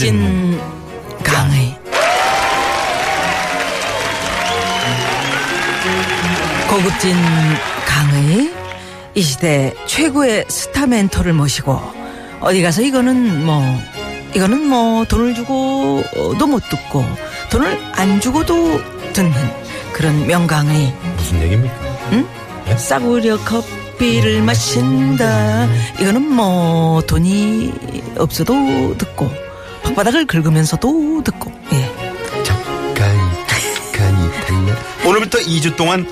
고급진 강의. 고급진 강의. 이 시대 최고의 스타 멘토를 모시고 어디 가서 이거는 뭐 이거는 뭐 돈을 주고도 못 듣고 돈을 안 주고도 듣는 그런 명강의. 무슨 얘기입니까? 싸구려 커피를 마신다. 이거는 뭐 돈이 없어도 듣고 방바닥을 긁으면서도 듣고 예. 작가니 작가니 달려. 오늘부터 2주 동안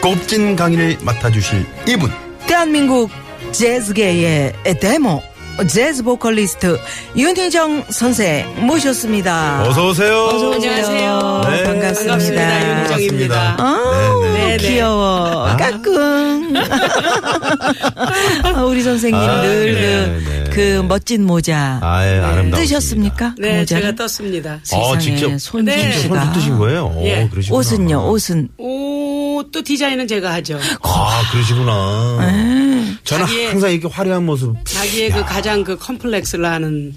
고급진 강의를 맡아주실 이분. 대한민국 재즈계의 데모 재즈 보컬리스트 윤희정 선생 모셨습니다. 어서 오세요. 어서 오세요. 안녕하세요. 네. 반갑습니다. 반갑습니다. 윤희정입니다. 아우, 네, 네. 귀여워. 아. 까꿍. 아, 우리 선생님 아, 늘 네, 그, 네. 그 멋진 모자 아예 아름다워. 뜨셨습니까? 네, 모자를? 제가 떴습니다. 어, 직접 세상에 손 네. 손 솜씨가. 뜨신 거예요? 오, 예. 그러시구나. 옷은요, 옷은. 옷도 디자인은 제가 하죠. 아, 그러시구나. 저는 자기의- 항상 이렇게 화려한 모습. 자기의 그 가장 그 컴플렉스를 하는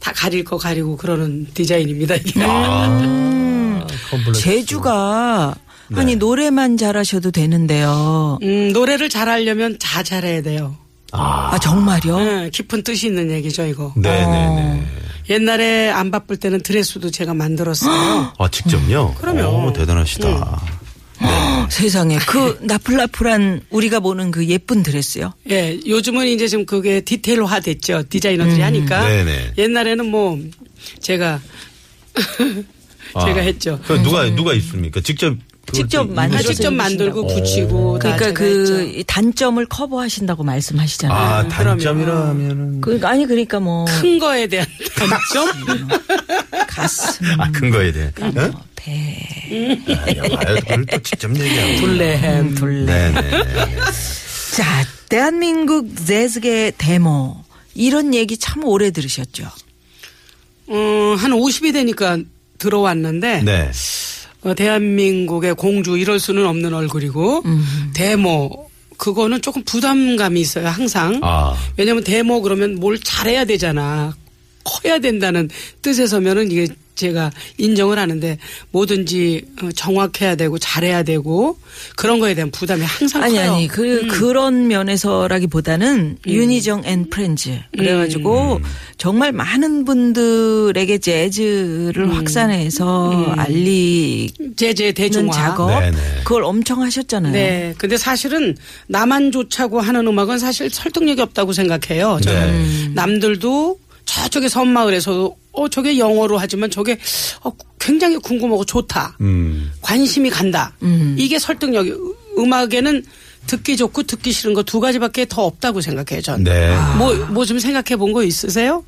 다 가릴 거 가리고 그러는 디자인입니다. 이게. 아, 컴플렉스. 제주가, 네. 아니, 노래만 잘하셔도 되는데요. 음, 노래를 잘하려면 자 잘해야 돼요. 아, 정말요? 네, 깊은 뜻이 있는 얘기죠, 이거. 네네네. 옛날에 안 바쁠 때는 드레스도 제가 만들었어요. 아, 직접요? 그럼요. 오, 대단하시다. 세상에. 그 나풀나풀한 우리가 보는 그 예쁜 드레스요. 예, 요즘은 이제 좀 그게 디테일화 됐죠. 디자이너들이 하니까. 음. 네네. 옛날에는 뭐 제가 제가 아, 했죠. 그 누가, 누가 있습니까? 직접. 직접 아, 직접 만들고. 붙이고 다 그러니까 그 했죠. 단점을 커버하시다고 말씀하시잖아요. 아, 음. 단점이라면은. 그러니까 아니 그러니까 뭐 큰 거에 대한 단점? 가슴, 아, 큰 거에 대해. 응? 뭐 배, 아, 봐요. 그걸 또 직접 얘기하고. 둘레. 둘레. 네네. 자, 대한민국 재즈계 데모 이런 얘기 참 오래 들으셨죠. 어, 한 50이 되니까 들어왔는데 네. 어, 대한민국의 공주 이럴 수는 없는 얼굴이고 데모 그거는 조금 부담감이 있어요 항상. 아. 왜냐하면 데모 그러면 뭘 잘해야 되잖아. 커야 된다는 뜻에서면은 이게 제가 인정을 하는데 뭐든지 어, 정확해야 되고 잘해야 되고 그런 거에 대한 부담이 항상 아니 커요. 아니 그 그런 면에서라기보다는 윤희정 and Friends 그래가지고 정말 많은 분들에게 재즈를 확산해서 알리는 재즈 대중화 작업 네네. 그걸 엄청 하셨잖아요. 네. 근데 사실은 나만 좋자고 하는 음악은 사실 설득력이 없다고 생각해요. 저는 네. 남들도 저쪽에 섬마을에서 어 저게 영어로 하지만 저게 어, 굉장히 궁금하고 좋다. 음. 관심이 간다. 이게 설득력이 음악에는 듣기 좋고 듣기 싫은 거 두 가지밖에 더 없다고 생각해요. 전. 네. 뭐뭐 좀 생각해 본 거 있으세요?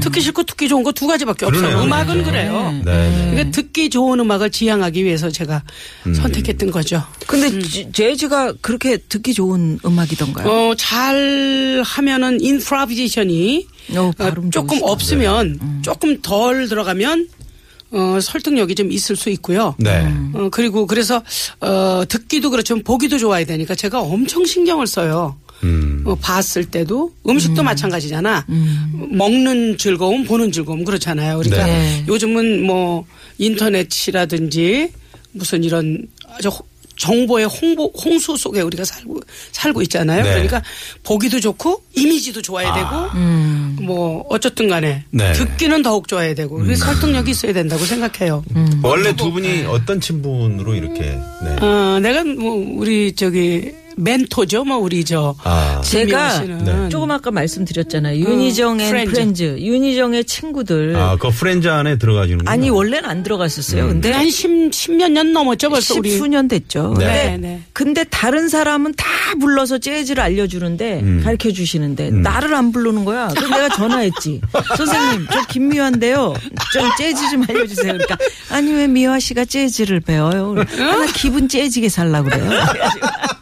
듣기 싫고 듣기 좋은 거 두 가지밖에 없어요. 그러네요. 음악은 그래요. 네. 그러니까 듣기 좋은 음악을 지향하기 위해서 제가 선택했던 거죠. 근데 지- 재즈가 그렇게 듣기 좋은 음악이던가요? 어, 잘 하면은 인프라비제이션이 어, 어, 조금 좋으시다. 없으면 조금 덜 들어가면 어, 설득력이 좀 있을 수 있고요. 네. 어, 그리고 그래서 어, 듣기도 그렇지만 보기도 좋아야 되니까 제가 엄청 신경을 써요. 음. 어, 봤을 때도 음식도 마찬가지잖아. 먹는 즐거움, 보는 즐거움 그렇잖아요. 그러니까 네. 요즘은 뭐 인터넷이라든지 무슨 이런 아주 호- 정보의 홍보 홍수 속에 우리가 살고 살고 있잖아요. 네. 그러니까 보기도 좋고 이미지도 좋아야 되고 뭐 어쨌든 간에 네. 듣기는 더욱 좋아야 되고 그래서 설득력이 있어야 된다고 생각해요. 원래 두 분이 어떤 친분으로 이렇게. 네. 어, 내가 뭐 우리 저기 멘토죠, 뭐 우리 저. 아. 제가 씨는. 조금 아까 말씀드렸잖아요. 윤희정 and Friends. Friends. 윤희정의 친구들. 아, 그 Friends 안에 들어가지는 아니 원래는 안 들어갔었어요. 근데 한 10, 10몇 년 넘었죠, 벌써 우리. 십수년 됐죠. 네. 근데, 네, 네. 근데 다른 사람은 다 불러서 재즈를 알려주는데 음. 가르쳐 주시는데 나를 안 부르는 거야. 그래서 내가 전화했지. 선생님, 저 김미화인데요. 좀 재즈 좀 알려주세요. 그러니까 아니 왜 미화 씨가 재즈를 배워요? 아, 나 기분 재지게 살라 그래요.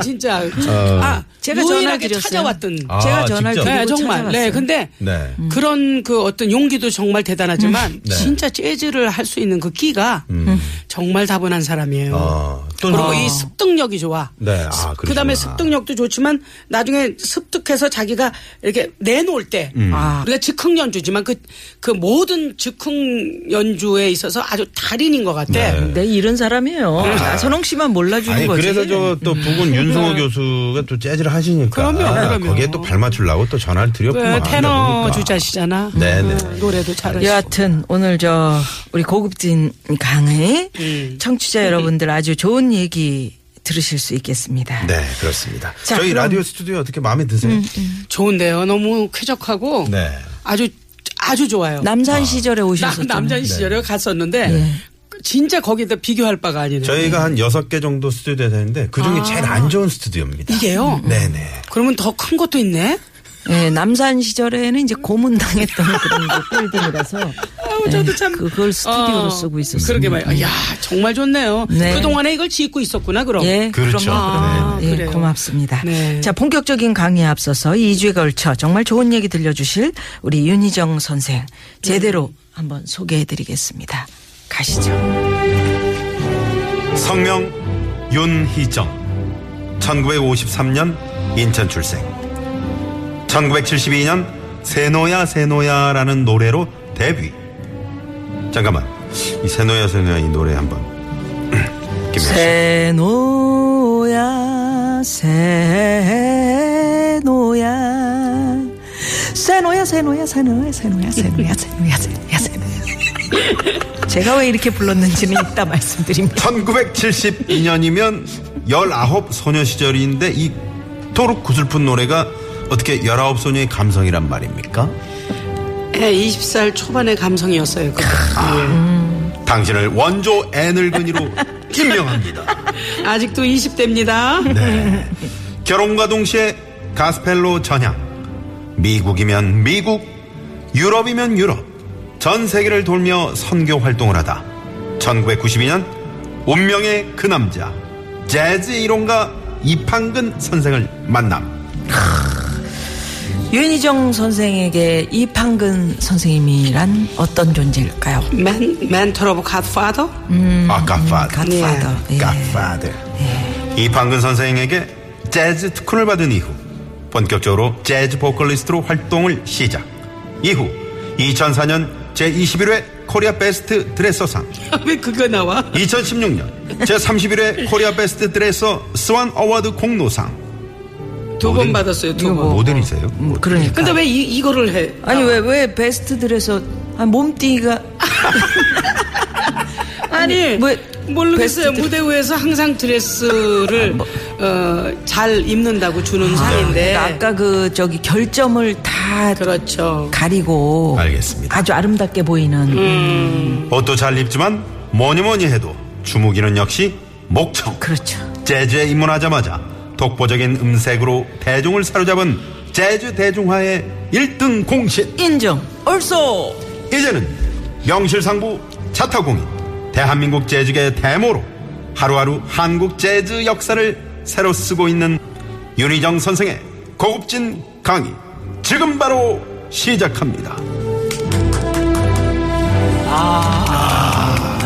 아, 진짜. 어. 아, 제가 유일하게 전화를 드렸어요. 찾아왔던. 아, 제가 전화를 직접? 드리고 네, 정말. 찾아갔어요. 네, 근데 네. 그런 그 어떤 용기도 정말 대단하지만 네. 진짜 재즈를 할 수 있는 그 끼가 정말 다분한 사람이에요. 어, 또 그리고 뭐- 이 습득력이 좋아. 네, 아, 그 다음에. 습득력도 좋지만 나중에 습득해서 자기가 이렇게 내놓을 때 음. 아, 우리가 즉흥 연주지만 그, 그 모든 즉흥 연주에 있어서 아주 달인인 것 같아. 네. 네, 이런 사람이에요. 나선홍 씨만 몰라주는 아니 거지. 그래서 저 또 부군 윤승호 교수가 또 재즈를 하시니까 그럼요, 그럼요. 거기에 또 발맞추려고 또 전화를 그 드렸구만. 테너 그러니까. 주자시잖아. 네네. 어, 노래도 잘하시고. 여하튼 오늘 저 우리 고급진 강의 음. 청취자 여러분들 아주 좋은 얘기 들으실 수 있겠습니다. 네 그렇습니다. 자, 저희 그럼- 라디오 스튜디오 어떻게 마음에 드세요? 좋은데요. 너무 쾌적하고 네. 아주 아주 좋아요. 남산 시절에 나, 오셨었잖아요. 남자 시절에 갔었는데 네. 진짜 거기다 비교할 바가 아니네요. 저희가 한 여섯 개 정도 스튜디오 되는데 그 중에 제일 안 좋은 스튜디오입니다. 아. 이게요. 네네. 그러면 더 큰 것도 있네. 네, 남산 시절에는 이제 고문당했던 그런 그 빌딩이라서 아우, 저도 네, 참 그걸 스튜디오로 어, 쓰고 있었어요. 그러게 말이야. 야, 정말 좋네요. 네. 그 동안에 이걸 짓고 있었구나. 그럼. 예, 그렇죠. 아, 예, 그래요. 고맙습니다. 네. 자, 본격적인 강의에 앞서서 2주에 걸쳐 정말 좋은 얘기 들려주실 우리 윤희정 선생 제대로 한번 소개해 드리겠습니다. 가시죠. 성명 윤희정. 1953년 인천 출생. 1972년 세노야 세노야라는 노래로 데뷔. 잠깐만. 이 세노야 세노야 이 노래 한번. 세노야 세노야. 세노야 세노야 세노야 세노야 세노야 세노야 세노야 세노야 제가 왜 이렇게 불렀는지는 이따 말씀드립니다. 1972년이면 19 소녀 시절인데 이토록 구슬픈 노래가 어떻게 19 소녀의 감성이란 말입니까? 예, 20살 초반의 감성이었어요. 그때. 당신을 원조 애늙은이로 임명합니다. 예. 아직도 20대입니다. 네. 결혼과 동시에 가스펠로 전향. 미국이면 미국, 유럽이면 유럽. 전 세계를 돌며 선교 활동을 하다. 1992년 운명의 그 남자 재즈 이론가 이판근 선생을 만남. 윤희정 선생에게 이판근 선생님이란 어떤 존재일까요? 맨, mentor of godfather? 아, godfather. godfather. 예. godfather. 이판근 선생에게 재즈 특훈을 받은 이후 본격적으로 재즈 보컬리스트로 활동을 시작. 이후 2004년 제21회 Korea Best Dresser상, 왜 그거 나와? 2016년 제31회 Korea Best Dresser Swan Award 공로상. 두 번 받았어요, 두 번. 모델이세요? 음, 그러니까. 근데 왜 이, 이거를 해? 아니 왜 왜 best dresser 아, 몸띠가 아니, 왜 모르겠어요. 베스트 무대 위에서 항상 드레스를 어, 잘 입는다고 주는 상인데. 그러니까 아까 그 저기 결점을 다 그렇죠. 가리고 알겠습니다. 아주 아름답게 보이는 옷도 잘 입지만 뭐니 뭐니 해도 주무기는 역시 목청. 그렇죠. 재즈에 입문하자마자 독보적인 음색으로 대중을 사로잡은 재즈 대중화의 1등 공신. 인정. 얼쏘. 이제는 명실상부 자타공인 대한민국 재즈계 대모로 하루하루 한국 재즈 역사를 새로 쓰고 있는 윤희정 선생의 고급진 강의 지금 바로 시작합니다. 아,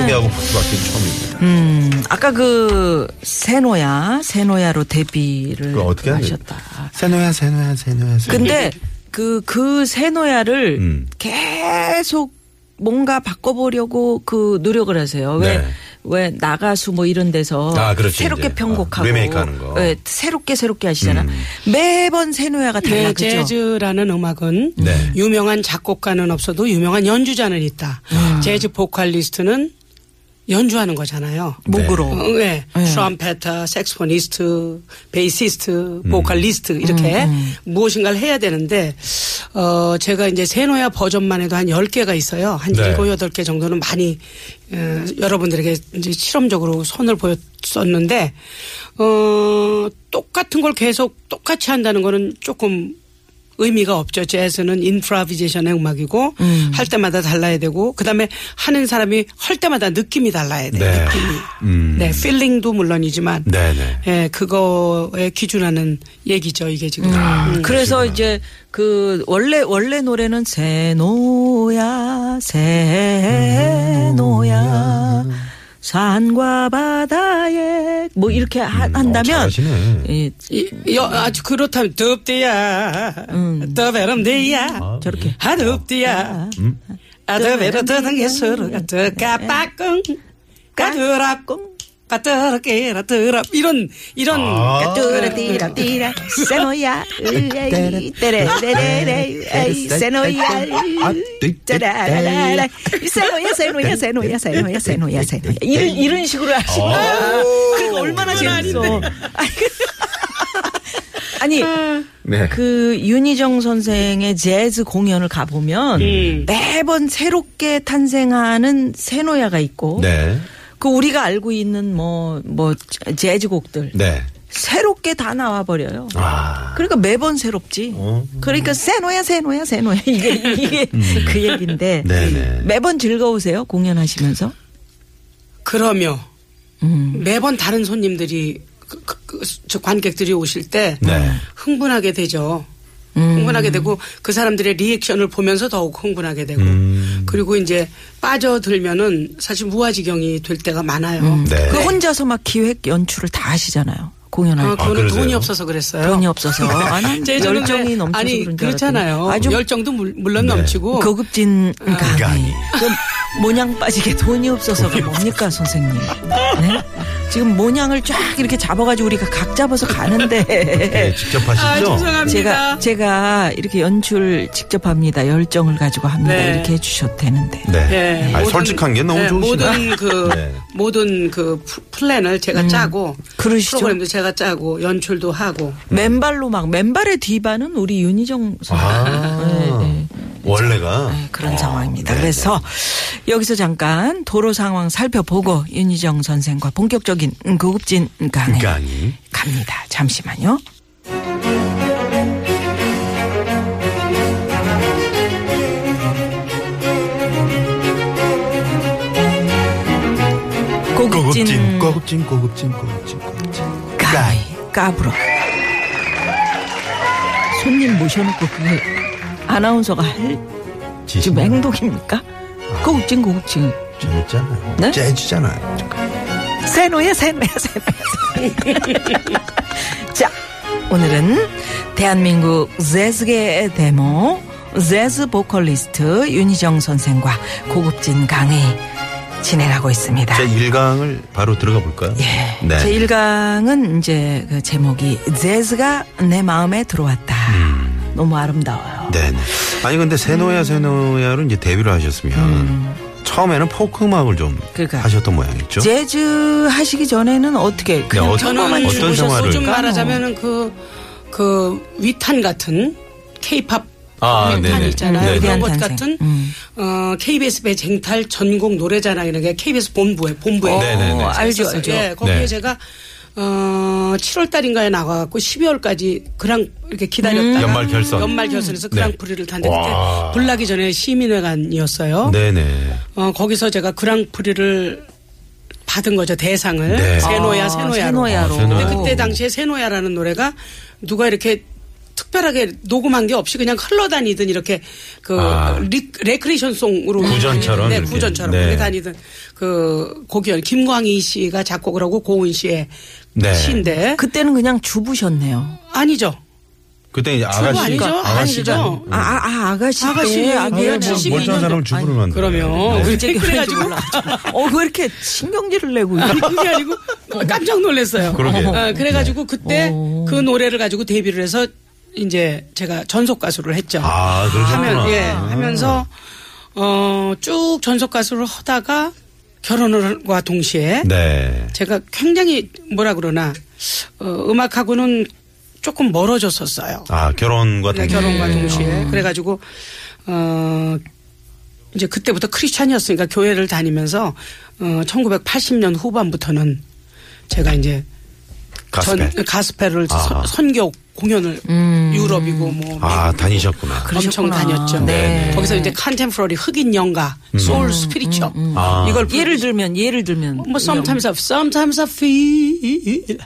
소개하고 박수받기 처음입니다. 음, 아까 그 세노야, 세노야로 데뷔를 어떻게? 하셨다. 세노야 세노야 세노야 세노야. 근데 그, 그 세노야를 음. 계속 뭔가 바꿔보려고 그 노력을 하세요. 왜, 네. 왜 나가수 뭐 이런 데서 아, 그렇지, 새롭게 이제. 편곡하고 아, 리메이크 하는 거. 네, 새롭게 새롭게 하시잖아. 음. 매번 세노야가 달라 네, 그죠? 재즈라는 음악은 연주 하는 거잖아요. 목으로. 어, 네. 네. trumpeter, saxophonist, 베이시스트, 보컬리스트 이렇게 무엇인가를 해야 되는데 어 제가 이제 세노야 버전만 해도 한 10개가 있어요. 한 네. 일곱 여덟 개 정도는 많이 어, 여러분들에게 이제 실험적으로 선을 보였었는데 어 똑같은 걸 계속 똑같이 한다는 거는 조금 의미가 없죠. 재즈는 improvisation의 음악이고 할 때마다 달라야 되고 그다음에 하는 사람이 할 때마다 느낌이 달라야 돼요. 네. 느낌이. 음. 네, feeling도 물론이지만 네네. 예, 그거에 기준하는 얘기죠, 이게 지금. 음. 그래서 이제 그 원래 원래 노래는 새노야 새노야 산과 바다에 뭐 이렇게 하- 한다면 어, 잘하시네. 이, 이, 여, 아주 그렇다면 덥디야. 더베름디야. 저렇게. 아 덥디야. 아 더베르 더는 게 서로가 더 까빠꿍. 까드랍꿍 까드럽게라 드랍 이런 이런. 아. 뚜라 띠라 띠라 새노야 으이, 떼레레레레 에이, 새노야. 으이, 짜라라라. 새노야 새노야 새노야 새노야 새노야 새노야. 이런 이런 식으로 하시면 그러니까 얼마나 재밌어. 아니 네. 그 윤희정 선생의 재즈 공연을 가 보면 음. 매번 새롭게 탄생하는 새노야가 있고 네. 그 우리가 알고 있는 뭐 뭐 재즈 곡들 네. 새롭게 다 나와 버려요. 아. 그러니까 매번 새롭지. 어. 그러니까 새노야 새노야 새노야 이게 이게 그 얘기인데 음. 네네. 매번 즐거우세요 공연하시면서? 그러며 음. 매번 다른 손님들이 그, 그, 그, 저 관객들이 오실 때 네. 흥분하게 되죠. 음. 흥분하게 되고 그 사람들의 리액션을 보면서 더욱 흥분하게 되고 음. 그리고 이제 빠져들면은 사실 무아지경이 될 때가 많아요. 네. 그 혼자서 막 기획 연출을 다 하시잖아요. 공연할 아, 때. 그거는 그러세요? 돈이 없어서 그랬어요. 돈이 없어서 아, 제 저는 열정이 넘쳐서 아니 그런 줄 그렇잖아요. 아주 열정도 물- 물론 네. 넘치고 고급진 강의. 강의. 그 모냥 빠지게 돈이 없어서가 뭡니까 선생님? 네? 지금 모냥을 쫙 이렇게 잡아가지고 우리가 각 잡아서 가는데 네, 직접 아, 하시죠? 죄송합니다. 제가 제가 이렇게 연출 직접 합니다. 열정을 가지고 합니다. 네. 이렇게 해주셔도 되는데. 네. 예, 아니, 모든- 솔직한 게 너무 예, 좋으시네. 모든 그 네. 모든 그 프- 플랜을 제가 짜고 음. 그러시죠. 프로그램도 제가 짜고 연출도 하고 맨발로 막 맨발의 디바는 우리 윤희정 선생. 아. 원래가 네, 그런 아, 상황입니다. 네, 그래서 여기서 잠깐 도로 상황 살펴보고 윤희정 선생과 본격적인 고급진 강의 강의. 갑니다. 잠시만요. 고급진, 고급진, 고급진, 고급진, 고급진, 고급진. 강의 까불어. 손님 모셔놓고 그게 아나운서가 할 지금 지금 행동입니까? 고급진 고급진 재밌잖아요. 네? 재즈잖아요. 세노야 세노야 세노야 자 오늘은 대한민국 재즈계의 데모 재즈 보컬리스트 윤희정 선생과 고급진 강의 진행하고 있습니다. 제 1강을 바로 들어가 볼까요? 예. 네. 제 1강은 이제 그 제목이 재즈가 내 마음에 들어왔다. 너무 아름다워요. 네네. 아니 근데 세노야 세노야로 이제 데뷔를 하셨으면 처음에는 포크 음악을 좀 음. 그러니까. 하셨던 모양이죠. 재즈 하시기 전에는 어떻게 그냥 어- 저는 어떤? 생활을? 뭐. 말하자면은 그, 그 위탄 같은 케이팝 아, 위탄 네네. 있잖아요. 네네. 그런 것. 같은 음. 어, KBS 배 쟁탈 전국 노래자랑 이런 게 KBS 본부에 본부에 어, 네네네. 알죠. 알죠. 예, 거기에 네. 제가 어 7월 달인가에 나가갖고 12월까지 그랑 이렇게 기다렸다가 연말 결선. 연말 결선에서 네. 그랑프리를 탔는데 와. 그때 불나기 전에 시민회관이었어요. 네네. 어 거기서 제가 그랑프리를 받은 거죠 대상을 네. 세노야 아, 세노야로. 세노야로. 아, 세노야. 근데 그때 당시에 세노야라는 노래가 누가 이렇게 특별하게 녹음한 게 없이 그냥 흘러다니든 이렇게 그 아. 리, 레크리에이션 song으로 구전처럼 네, 이렇게. 구전처럼 네. 그렇게 다니던 그 곡이요. 김광희 씨가 작곡을 하고 고은 씨의 네. 시인데 그때는 그냥 주부셨네요. 아니죠. 그때 이제 주부 아가씨. 아니죠? 아가씨가. 아니죠. 아, 아, 아 아가씨. 아가씨, 때. 아, 아? 뭐, 72 멀쩡한. 사람을 주부를 만들어. 그러면 네. 언제 그래가지고 그래가지고 어, 왜 이렇게 신경질을 내고 아니, 그게 아니고 깜짝 놀랐어요. 그러게요. 어, 그래가지고 그때 어. 그 노래를 가지고 데뷔를 해서 이제 제가 전속 가수를 했죠. 아. 하면 예 하면서 어 쭉 전속 가수를 하다가 결혼과 동시에 네. 제가 굉장히 뭐라 그러나 어, 음악하고는 조금 멀어졌었어요. 아, 결혼과 네, 동시에. 결혼과 동시에 그래 가지고 어 이제 그때부터 크리스찬이었으니까 교회를 다니면서 어 1980년 후반부터는 제가 이제 가스펠. 전 가스펠을 아. 선- 선교 공연을 유럽이고 뭐 아, 다니셨구나. 엄청 그러셨구나. 다녔죠. 네. 거기서 이제 contemporary 흑인 영가, soul spiritual 아. 이걸 예를 들면 예를 들면 뭐 sometimes I, sometimes I feel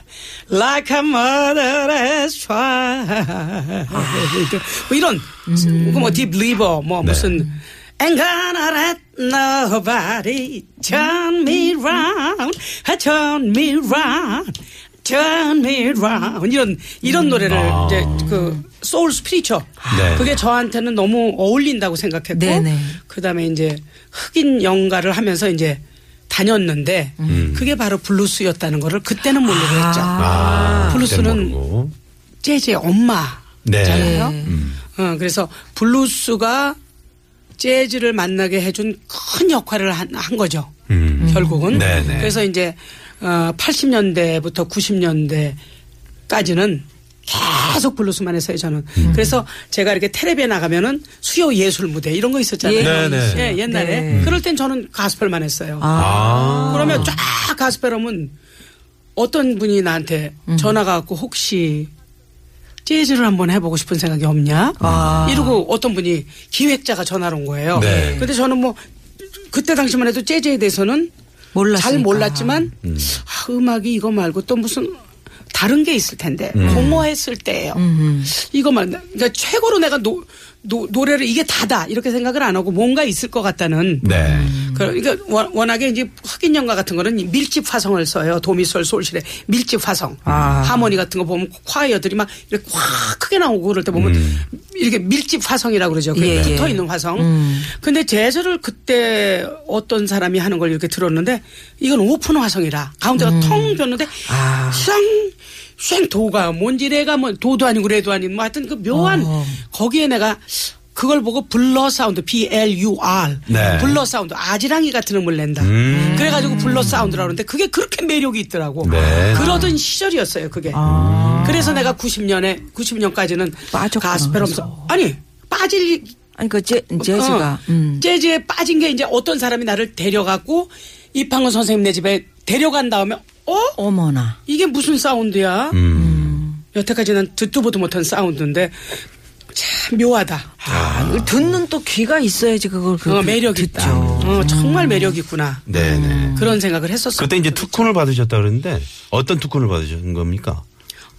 like a motherless child. 뭐 이런 뭐 deep liver 뭐 네. 무슨 Ain't gonna let nobody turn me round, turn me round, turn me round 이런 이런 노래를 아. 이제 그 소울 스피리처 네. 그게 저한테는 너무 어울린다고 생각했고 네네. 그다음에 이제 흑인 연가를 하면서 이제 다녔는데 그게 바로 블루스였다는 거를 그때는 모르고 했죠. 아, 블루스는. 재즈의 엄마잖아요. 네. 어, 그래서 블루스가 재즈를 만나게 해준 큰 역할을 한, 한 거죠. 음. 결국은. 네네. 그래서 이제 어, 80년대부터 90년대까지는 계속 블루스만 했어요, 저는. 음. 그래서 제가 이렇게 텔레비에 나가면은 수요 예술 무대 이런 거 있었잖아요. 예. 네네. 예, 옛날에. 네. 그럴 땐 저는 가스펠만 했어요. 아. 그러면 쫙 가스펠 하면 어떤 분이 나한테 음. 전화가 왔고 혹시 재즈를 한번 해보고 싶은 생각이 없냐? 아. 이러고 어떤 분이 기획자가 전화를 온 거예요. 네. 근데 저는 뭐 그때 당시만 해도 재즈에 대해서는 몰랐으니까. 잘 몰랐지만 아, 음악이 이거 말고 또 무슨 다른 게 있을 텐데 공모했을 때예요. 이거만 그러니까 최고로 내가 노, 노, 노래를 이게 다다 이렇게 생각을 안 하고 뭔가 있을 것 같다는 네. 그러니까 워- 워낙에 이제 흑인 영가 같은 거는 밀집 화성을 써요. 도미솔 솔실에 밀집 화성. 아. 하모니 같은 거 보면 콰이어들이 막 이렇게 확 크게 나오고 그럴 때 보면 이렇게 밀집 화성이라고 그러죠. 그 예, 예. 붙어 있는 화성. 근데 재즈를 그때 어떤 사람이 하는 걸 이렇게 들었는데 이건 오픈 화성이라 가운데가 텅 비었는데 쌍, 쌩 도가 뭔지 내가 뭐 도도 아니고 레도 아닌 뭐 하여튼 그 묘한 어. 거기에 내가 그걸 보고 blur sound B L U R 네. blur sound 아지랑이 같은 음을 낸다. 음. 그래가지고 blur sound라고 그러는데 그게 그렇게 매력이 있더라고. 네. 그러던 시절이었어요 그게. 그래서 내가 90년에 90년까지는 빠졌구나, 가스펠 하면서 아니 빠질 아니 그 재, 재즈가 어, 음. 재즈에 빠진 게 이제 어떤 사람이 나를 데려갔고 이판근 선생님 네 집에 데려간 다음에 어 어머나. 이게 무슨 sound야? 음. 여태까지 는 듣도 보도 못한 sound인데 참 묘하다. 아, 이거 듣는 또 귀가 있어야지 그걸 그, 어, 매력 있다. 듣죠. 어, 정말 매력 있구나. 네네. 그런 생각을 했었어. 그때 이제 특훈을 받으셨다 그러는데 어떤 특훈을 받으신 겁니까?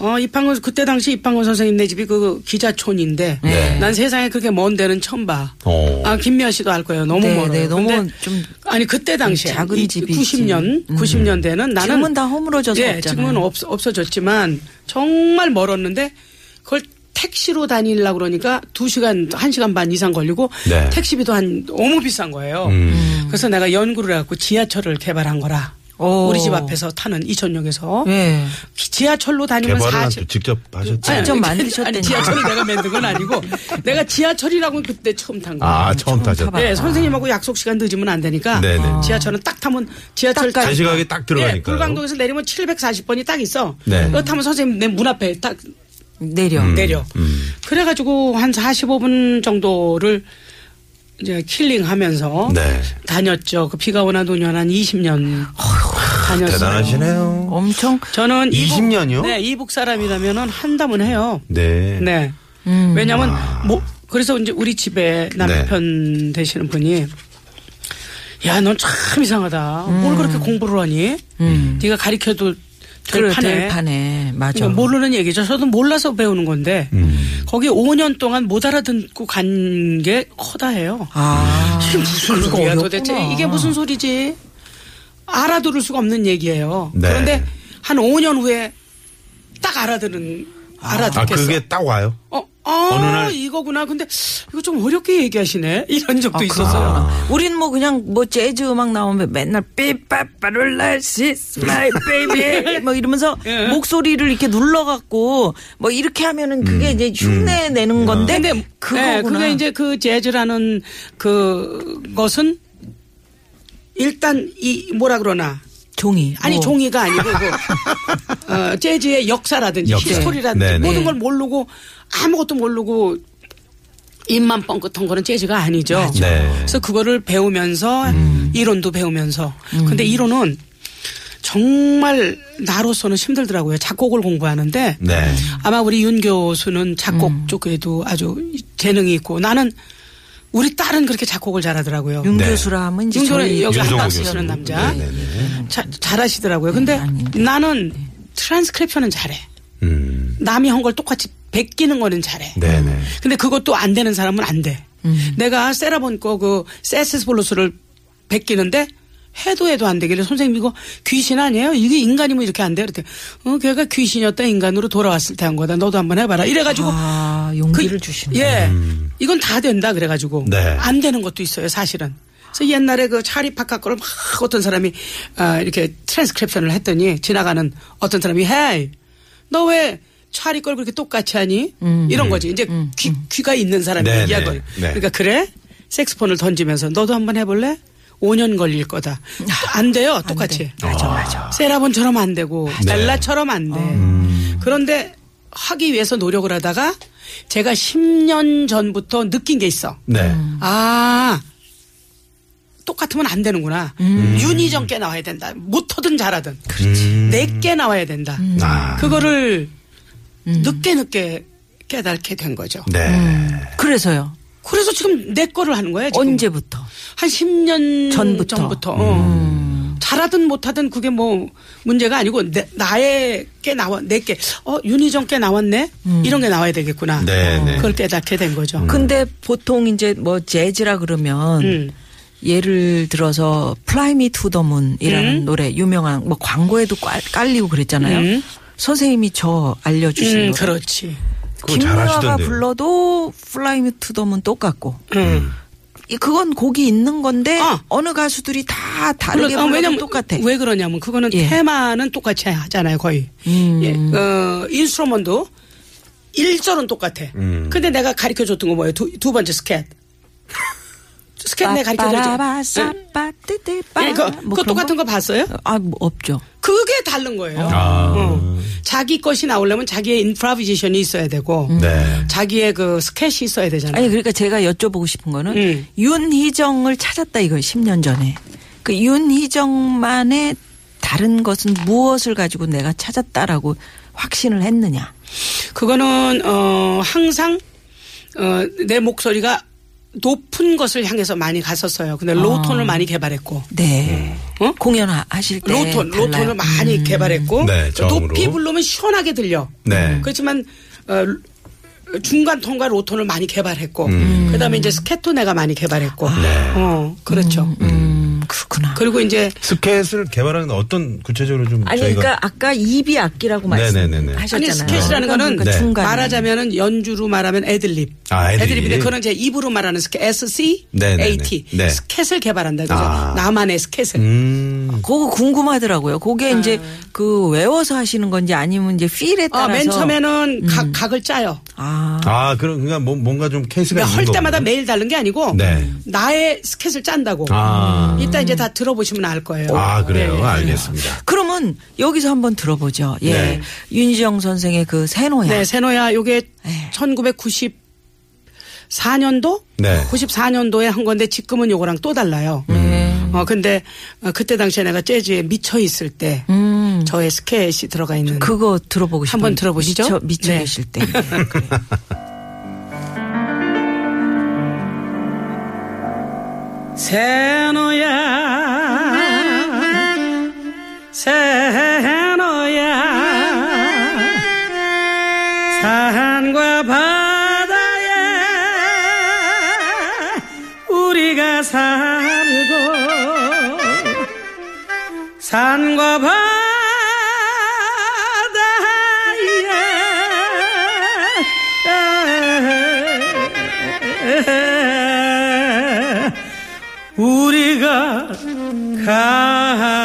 어, 이팡원 그때 당시 이팡원 선생님네 집이 그 기자촌인데 네. 난 세상에 그렇게 먼 데는 처음 봐. 어. 아 김미아 씨도 알 거예요. 너무 네, 멀어요. 네, 너무 근데 좀 아니 그때 당시에 작은 이 집이 90년 있지. 음. 90년대는 나는 지금은 다 허물어져서 예, 없잖아요. 지금은 없, 없어졌지만 정말 멀었는데 그걸 택시로 다니려고 그러니까 2시간, 1시간 반 이상 걸리고 네. 택시비도 한 너무 비싼 거예요. 음. 그래서 내가 연구를 해갖고 지하철을 개발한 거라. 오. 우리 집 앞에서 타는 이천역에서 네. 지하철로 다니면 개발을 한- 사실 직접 하셨죠? 직접. 아니, 지하철을 내가 만든 건 아니고 내가 지하철이라고 그때 처음 탄 거예요. 아, 처음 타셨다. 타봤다. 네, 선생님하고 약속 시간 늦으면 안 되니까 네네. 지하철은 딱 타면 지하철 딱 간식하게 딱 들어가니까요. 예, 불광동에서 내리면 740번이 딱 있어. 네. 그거 타면 선생님 내 문 앞에 딱 내려. 내려. 그래가지고 한 45분 정도를 이제 킬링하면서 네. 다녔죠. 그 비가 오나 눈이 오나 한 20년 다녔어요. 대단하시네요. 엄청 저는 이북, 20년 이요? 네, 이북 사람이라면은 한다면 해요. 네. 네. 음. 왜냐면 뭐 그래서 이제 우리 집에 남편 되시는 분이 야, 넌 참 이상하다. 뭘 그렇게 공부를 하니? 네가 가르쳐도 될 그래, 판에. 될 판에 맞아. 그러니까 모르는 얘기죠. 저도 몰라서 배우는 건데 거기 5년 동안 못 알아듣고 간게 허다해요. 아, 이게 무슨 소리야. 도대체 이게 무슨 소리지? 알아들을 수가 없는 얘기예요. 네. 그런데 한 5년 후에 딱 알아들은 아, 알아듣겠어. 그게 딱 와요? 어, 아, 어느 날- 이거구나. 근데 이거 좀 어렵게 얘기하시네. 이런 적도 아, 있었어요. 우린 뭐 그냥 뭐 재즈 음악 나오면 맨날 Be-Bop-A-Lula she's my baby 뭐 이러면서 예. 목소리를 이렇게 눌러 갖고 뭐 이렇게 하면은 그게 이제 흉내 내는 건데 근데 그거구나. 네, 그게 이제 그 재즈라는 그 것은 일단 이 뭐라 그러나 종이. 아니 뭐. 종이가 아니고 그, 어, 재즈의 역사라든지 역사. history라든지 네네. 모든 걸 모르고 아무것도 모르고 입만 뻥끗한 거는 재즈가 아니죠. 네. 그래서 그거를 배우면서 이론도 배우면서 근데 이론은 정말 나로서는 힘들더라고요. 작곡을 공부하는데 네. 아마 우리 윤 교수는 작곡 쪽에도 아주 재능이 있고 나는 우리 딸은 그렇게 작곡을 잘하더라고요. 윤 네. 교수라 하면 이제 저희 여기 윤종호 한박스 교수. 쓰는 남자 네네네. 자- 잘하시더라고요. 근데 아닌데. 나는 트랜스크립션은 잘해. 음. 남이 한 걸 똑같이 베끼는 거는 잘해. 네네. 근데 그것도 안 되는 사람은 안 돼. 내가 세라본 거그 세세스 볼로스를 베끼는데 해도 해도 안 되길래 선생님 이거 귀신 아니에요? 이게 인간이면 이렇게 안 돼? 그랬더니 어 걔가 귀신이었다 인간으로 돌아왔을 때 한 거다. 너도 한번 해봐라. 이래가지고 아, 용기를 주시네. 예, 이건 다 된다 그래가지고 네. 안 되는 것도 있어요 사실은. 그래서 옛날에 그 차리 파카 거를 막 어떤 사람이 아, 이렇게 트랜스크립션을 했더니 지나가는 어떤 사람이 hey 너 왜 찰리 걸 그렇게 똑같이 하니? 이런 거지. 이제 귀, 귀가 있는 사람이 네, 이야기를. 네, 네. 그러니까 그래? 색소폰을 던지면서 너도 한번 해볼래? 5년 걸릴 거다. 안 돼요. 똑같이. 맞아, 맞아. 세라 본처럼 안 되고 네. 엘라처럼 안 돼. 그런데 하기 위해서 노력을 하다가 제가 10년 전부터 느낀 게 있어. 네. 아 똑같으면 안 되는구나. 윤희정 께 나와야 된다. 못하든 잘하든 음. 내게 나와야 된다. 아. 그거를 늦게 늦게 깨닫게 된 거죠. 네. 그래서요. 그래서 지금 내 거를 하는 거예요. 지금. 언제부터? 한 10년 전부터? 전부터. 어. 잘하든 못하든 그게 뭐 문제가 아니고 내, 나의 게 나와 내게 어 윤희정 께 나왔네 이런 게 나와야 되겠구나. 네, 네. 그걸 깨닫게 된 거죠. 근데 보통 이제 뭐 재즈라 그러면 음. 예를 들어서 to the Moon이라는 노래 유명한 뭐 광고에도 깔, 깔리고 그랬잖아요. 음. 선생님이 저 알려주신 음. 그렇지. 잘하시던데요. 불러도 Fly Me to the Moon 똑같고. 음. 이- 그건 곡이 있는 건데 어. 어느 가수들이 다 다르게 물론, 어, 불러도 왜냐면 똑같아. 왜 그러냐면 그거는 예. 테마는 똑같이 하잖아요 거의. 음. 예. 어, 인스트루먼도 1절은 똑같아. 음. 근데 내가 가르쳐 줬던 거 뭐예요? 두, 두 번째 스캣. 스캣 내가 가르쳐 빠빠라바, 줬지. 응. 싸빠뜨뜨빠. 예, 그거, 뭐 그거 똑같은 거 봤어요? 아, 뭐 없죠. 그게 다른 거예요. 아. 어. 자기 것이 나오려면 자기의 인프라비제이션이 있어야 되고 네. 자기의 그 스케치 있어야 되잖아요. 아니 그러니까 제가 여쭤보고 싶은 거는 음. 윤희정을 찾았다 이거예요. 10년 전에. 그 윤희정만의 다른 것은 무엇을 가지고 내가 찾았다라고 확신을 했느냐. 그거는 어 항상 어 내 목소리가 높은 것을 향해서 많이 갔었어요. 근데 low tone을 많이 개발했고 네. 어? 공연하실 때 low tone 달라요. low tone을 많이 음. 개발했고 네. 높이 부르면 시원하게 들려. 네. 그렇지만 어, 중간 톤과 low tone을 많이 개발했고 그다음에 이제 scat도 내가 많이 개발했고 네. 어 그렇죠. 음, 그렇구나. 그리고 이제 scat을 개발하는 어떤 구체적으로 좀 아니 저희가 그러니까 아까 입이 악기라고 네네네네. 말씀하셨잖아요. 아니 그러니까 거는 네. 중간에. 말하자면은 연주로 말하면 애들립. 아, 애드립. 애드립인데 그거는 제 입으로 말하는 scat S C 네네네. A T 네. scat을 개발한다. 그래서 아. 나만의 scat을. 음. 그거 궁금하더라고요. 그게 이제 그 외워서 하시는 건지 아니면 이제 feel에 아, 따라서 맨 처음에는 각, 각을 짜요. 아, 아, 그럼 그러니까 뭐- 뭔가 좀 케이스가 그러니까 있는 할 때마다. 매일 다른 게 아니고 네. 나의 scat을 짠다고. 아. 이따 이제 다 들어보시면 알 거예요. 아, 그래요. 네. 알겠습니다. 그러면 여기서 한번 들어보죠. 예. 네. 윤지영 선생의 그 세노야. 네, 세노야 요게 네. 1994년도? 네. 94년도에 한 건데 지금은 요거랑 또 달라요. 어 근데 어, 그때 당시에 내가 재즈에 미쳐 있을 때 음. 저의 스케치 들어가 있는 그거 들어보고 싶어요. 한번 들어보시죠. 미쳐, 미쳐 네. 계실 때. 네, 그래. 세노야 세노야. 산과 바다에 우리가 살고 산과 바다에 우리가 갔